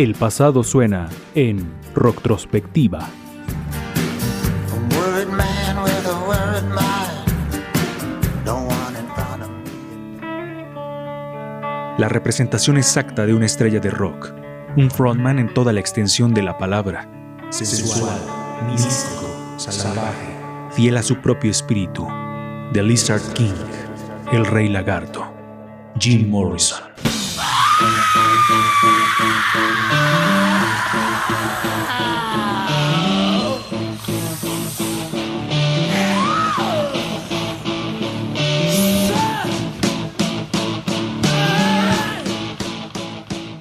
El pasado suena en Rocktrospectiva. La representación exacta de una estrella de rock, un frontman en toda la extensión de la palabra, sensual, místico, salvaje, fiel a su propio espíritu, The Lizard King, el rey lagarto, Jim Morrison.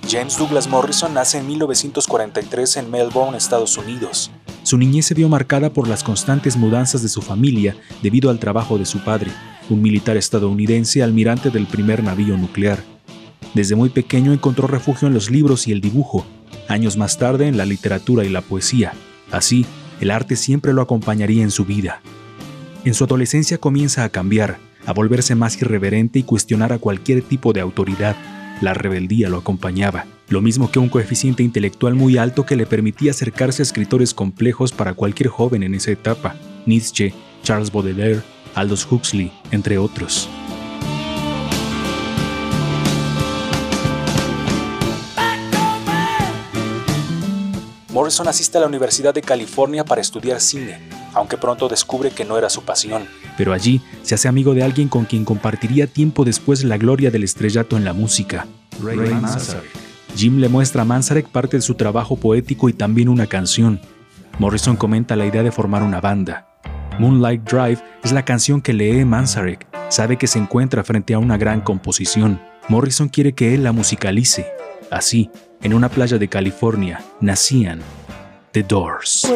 James Douglas Morrison nace en 1943 en Melbourne, Estados Unidos. Su niñez se vio marcada por las constantes mudanzas de su familia debido al trabajo de su padre, un militar estadounidense almirante del primer navío nuclear. Desde muy pequeño encontró refugio en los libros y el dibujo, años más tarde en la literatura y la poesía. Así, el arte siempre lo acompañaría en su vida. En su adolescencia comienza a cambiar, a volverse más irreverente y cuestionar a cualquier tipo de autoridad, la rebeldía lo acompañaba, lo mismo que un coeficiente intelectual muy alto que le permitía acercarse a escritores complejos para cualquier joven en esa etapa, Nietzsche, Charles Baudelaire, Aldous Huxley, entre otros. Morrison asiste a la Universidad de California para estudiar cine, aunque pronto descubre que no era su pasión. Pero allí se hace amigo de alguien con quien compartiría tiempo después la gloria del estrellato en la música, Ray, Manzarek. Jim le muestra a Manzarek parte de su trabajo poético y también una canción. Morrison comenta la idea de formar una banda. Moonlight Drive es la canción que lee Manzarek. Sabe que se encuentra frente a una gran composición. Morrison quiere que él la musicalice. Así, en una playa de California, nacían The Doors.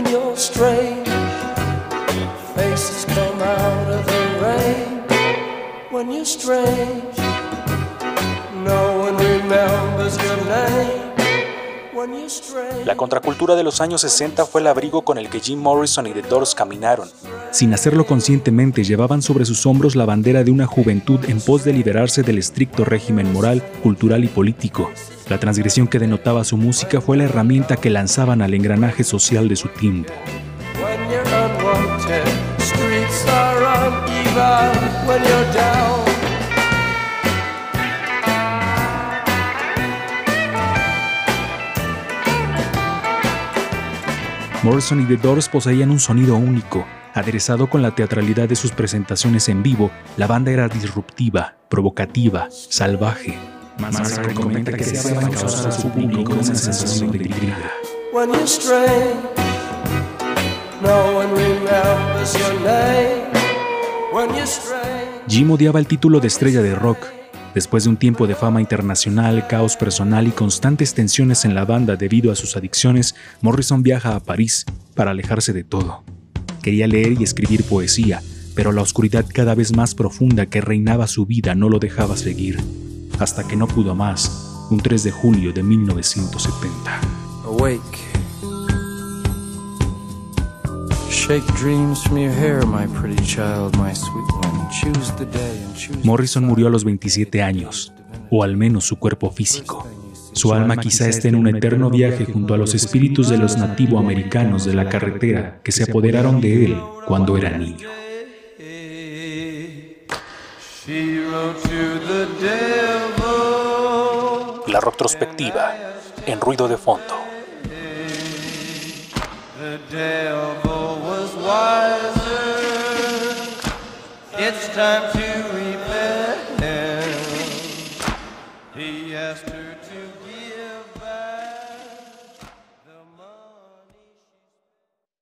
La contracultura de los años 60 fue el abrigo con el que Jim Morrison y The Doors caminaron. Sin hacerlo conscientemente, llevaban sobre sus hombros la bandera de una juventud en pos de liberarse del estricto régimen moral, cultural y político. La transgresión que denotaba su música fue la herramienta que lanzaban al engranaje social de su tiempo. Morrison y The Doors poseían un sonido único. Aderezado con la teatralidad de sus presentaciones en vivo, la banda era disruptiva, provocativa, salvaje. Manzarek comenta que se a su público una sensación de intriga. Jim odiaba el título de estrella de rock. Después de un tiempo de fama internacional, caos personal y constantes tensiones en la banda debido a sus adicciones, Morrison viaja a París para alejarse de todo. Quería leer y escribir poesía, pero la oscuridad cada vez más profunda que reinaba su vida no lo dejaba seguir, hasta que no pudo más, un 3 de julio de 1970. Morrison murió a los 27 años, o al menos su cuerpo físico. Su alma quizá esté en un eterno viaje junto a los espíritus de los nativoamericanos de la carretera que se apoderaron de él cuando era niño. La retrospectiva en ruido de fondo. Time to repent. He asked her to